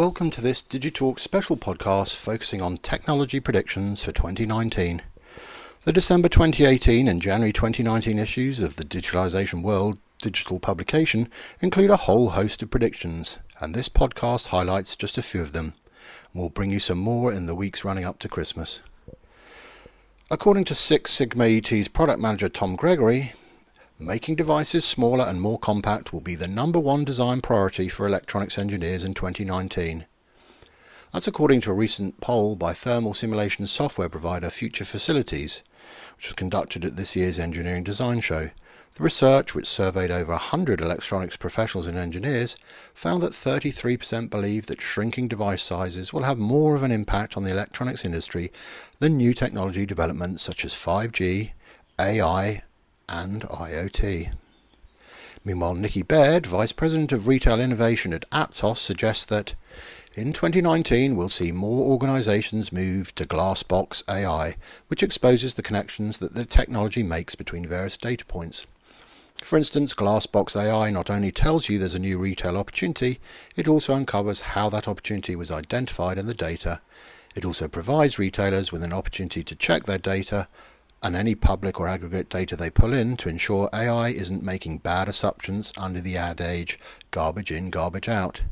Welcome to this Digitalk special podcast focusing on technology predictions for 2019. The December 2018 and January 2019 issues of the Digitalisation World digital publication include a whole host of predictions, and this podcast highlights just a few of them. We'll bring you some more in the weeks running up to Christmas. According to Six Sigma ET's product manager Tom Gregory, Making devices smaller and more compact will be the number one design priority for electronics engineers in 2019. That's according to a recent poll by thermal simulation software provider Future Facilities, which was conducted at this year's Engineering Design Show. The research, which surveyed over 100 electronics professionals and engineers, found that 33% believe that shrinking device sizes will have more of an impact on the electronics industry than new technology developments such as 5G, AI, and IoT. Meanwhile, Nikki Baird, Vice President of Retail Innovation at Aptos, suggests that in 2019 we'll see more organizations move to Glassbox AI, which exposes the connections that the technology makes between various data points. For instance, Glassbox AI not only tells you there's a new retail opportunity, it also uncovers how that opportunity was identified in the data. It also provides retailers with an opportunity to check their data and any public or aggregate data they pull in to ensure AI isn't making bad assumptions under the adage garbage in, garbage out.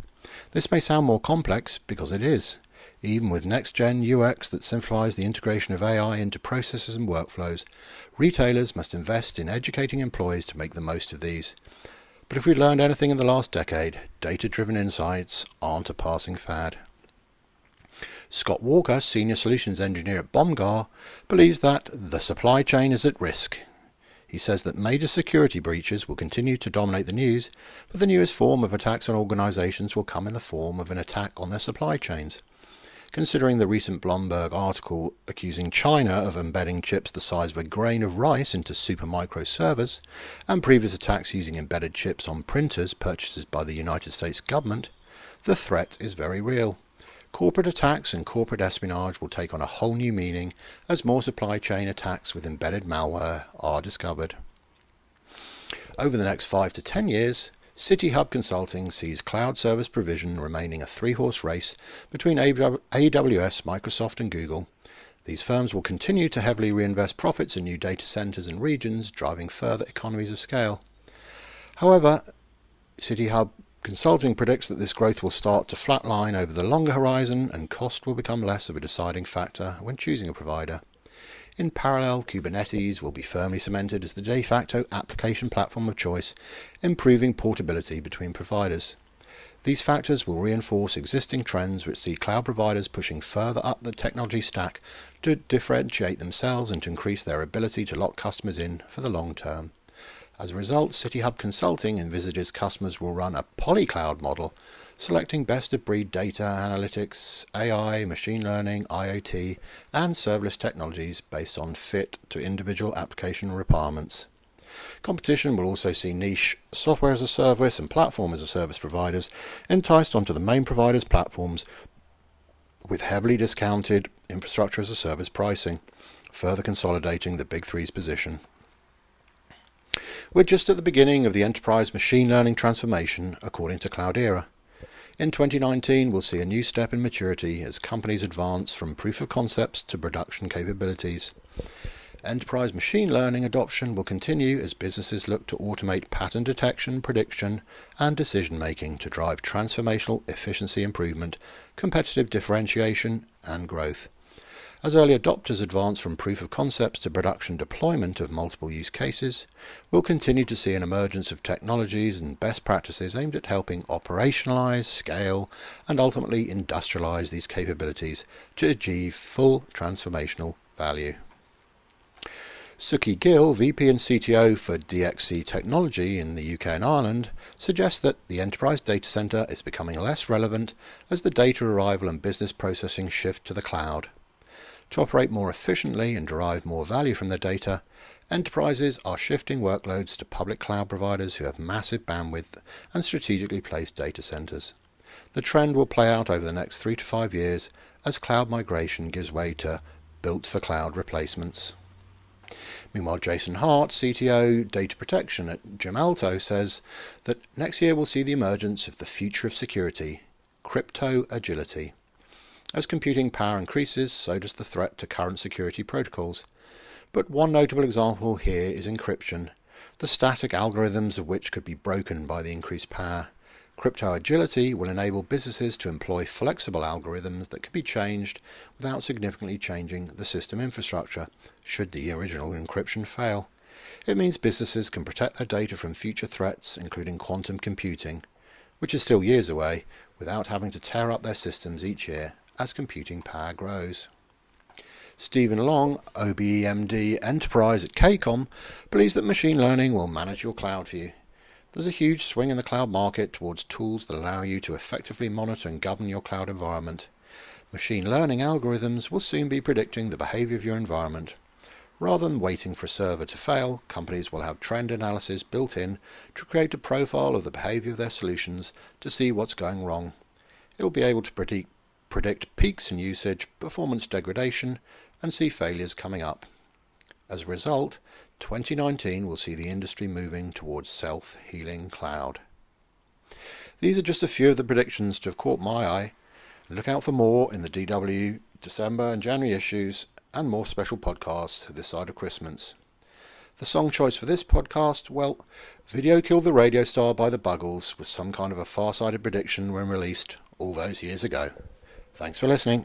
This may sound more complex because it is. Even with next gen UX that simplifies the integration of AI into processes and workflows, retailers must invest in educating employees to make the most of these. But if we've learned anything in the last decade, data driven insights aren't a passing fad. Scott Walker, Senior Solutions Engineer at Bomgar, believes that the supply chain is at risk. He says that major security breaches will continue to dominate the news, but the newest form of attacks on organizations will come in the form of an attack on their supply chains. Considering the recent Bloomberg article accusing China of embedding chips the size of a grain of rice into supermicro servers, and previous attacks using embedded chips on printers purchased by the United States government, the threat is very real. Corporate attacks and corporate espionage will take on a whole new meaning as more supply chain attacks with embedded malware are discovered. Over the next 5 to 10 years, Citihub Consulting sees cloud service provision remaining a three horse race between AWS, Microsoft, and Google. These firms will continue to heavily reinvest profits in new data centers and regions, driving further economies of scale. However, Citihub Consulting predicts that this growth will start to flatline over the longer horizon and cost will become less of a deciding factor when choosing a provider. In parallel, Kubernetes will be firmly cemented as the de facto application platform of choice, improving portability between providers. These factors will reinforce existing trends which see cloud providers pushing further up the technology stack to differentiate themselves and to increase their ability to lock customers in for the long term. As a result, Citihub Consulting envisages customers will run a polycloud model, selecting best of breed data analytics, AI, machine learning, IoT, and serverless technologies based on fit to individual application requirements. Competition will also see niche software as a service and platform as a service providers enticed onto the main providers' platforms with heavily discounted infrastructure as a service pricing, further consolidating the Big Three's position. We're just at the beginning of the enterprise machine learning transformation, according to Cloudera. In 2019, we'll see a new step in maturity as companies advance from proof of concepts to production capabilities. Enterprise machine learning adoption will continue as businesses look to automate pattern detection, prediction, and decision making to drive transformational efficiency improvement, competitive differentiation, and growth. As early adopters advance from proof of concepts to production deployment of multiple use cases, we'll continue to see an emergence of technologies and best practices aimed at helping operationalize, scale, and ultimately industrialize these capabilities to achieve full transformational value. Sukhi Gill, VP and CTO for DXC Technology in the UK and Ireland, suggests that the enterprise data center is becoming less relevant as the data arrival and business processing shift to the cloud. To operate more efficiently and derive more value from their data, enterprises are shifting workloads to public cloud providers who have massive bandwidth and strategically placed data centers. The trend will play out over the next three to five years as cloud migration gives way to built for cloud replacements. Meanwhile, Jason Hart, CTO Data Protection at Gemalto, says that next year we'll see the emergence of the future of security, crypto agility. As computing power increases, so does the threat to current security protocols. But one notable example here is encryption, the static algorithms of which could be broken by the increased power. Crypto agility will enable businesses to employ flexible algorithms that can be changed without significantly changing the system infrastructure, should the original encryption fail. It means businesses can protect their data from future threats, including quantum computing, which is still years away, without having to tear up their systems each year as computing power grows. Stephen Long, OBEMD Enterprise at KCOM, believes that machine learning will manage your cloud for you. There's a huge swing in the cloud market towards tools that allow you to effectively monitor and govern your cloud environment. Machine learning algorithms will soon be predicting the behavior of your environment. Rather than waiting for a server to fail, companies will have trend analysis built in to create a profile of the behavior of their solutions to see what's going wrong. It will be able to predict, predict peaks in usage, performance degradation, and see failures coming up. As a result, 2019 will see the industry moving towards self-healing cloud. These are just a few of the predictions to have caught my eye. Look out for more in the DW December and January issues and more special podcasts this side of Christmas. The song choice for this podcast, well, Video Killed the Radio Star by the Buggles was some kind of a far-sighted prediction when released all those years ago. Thanks for listening.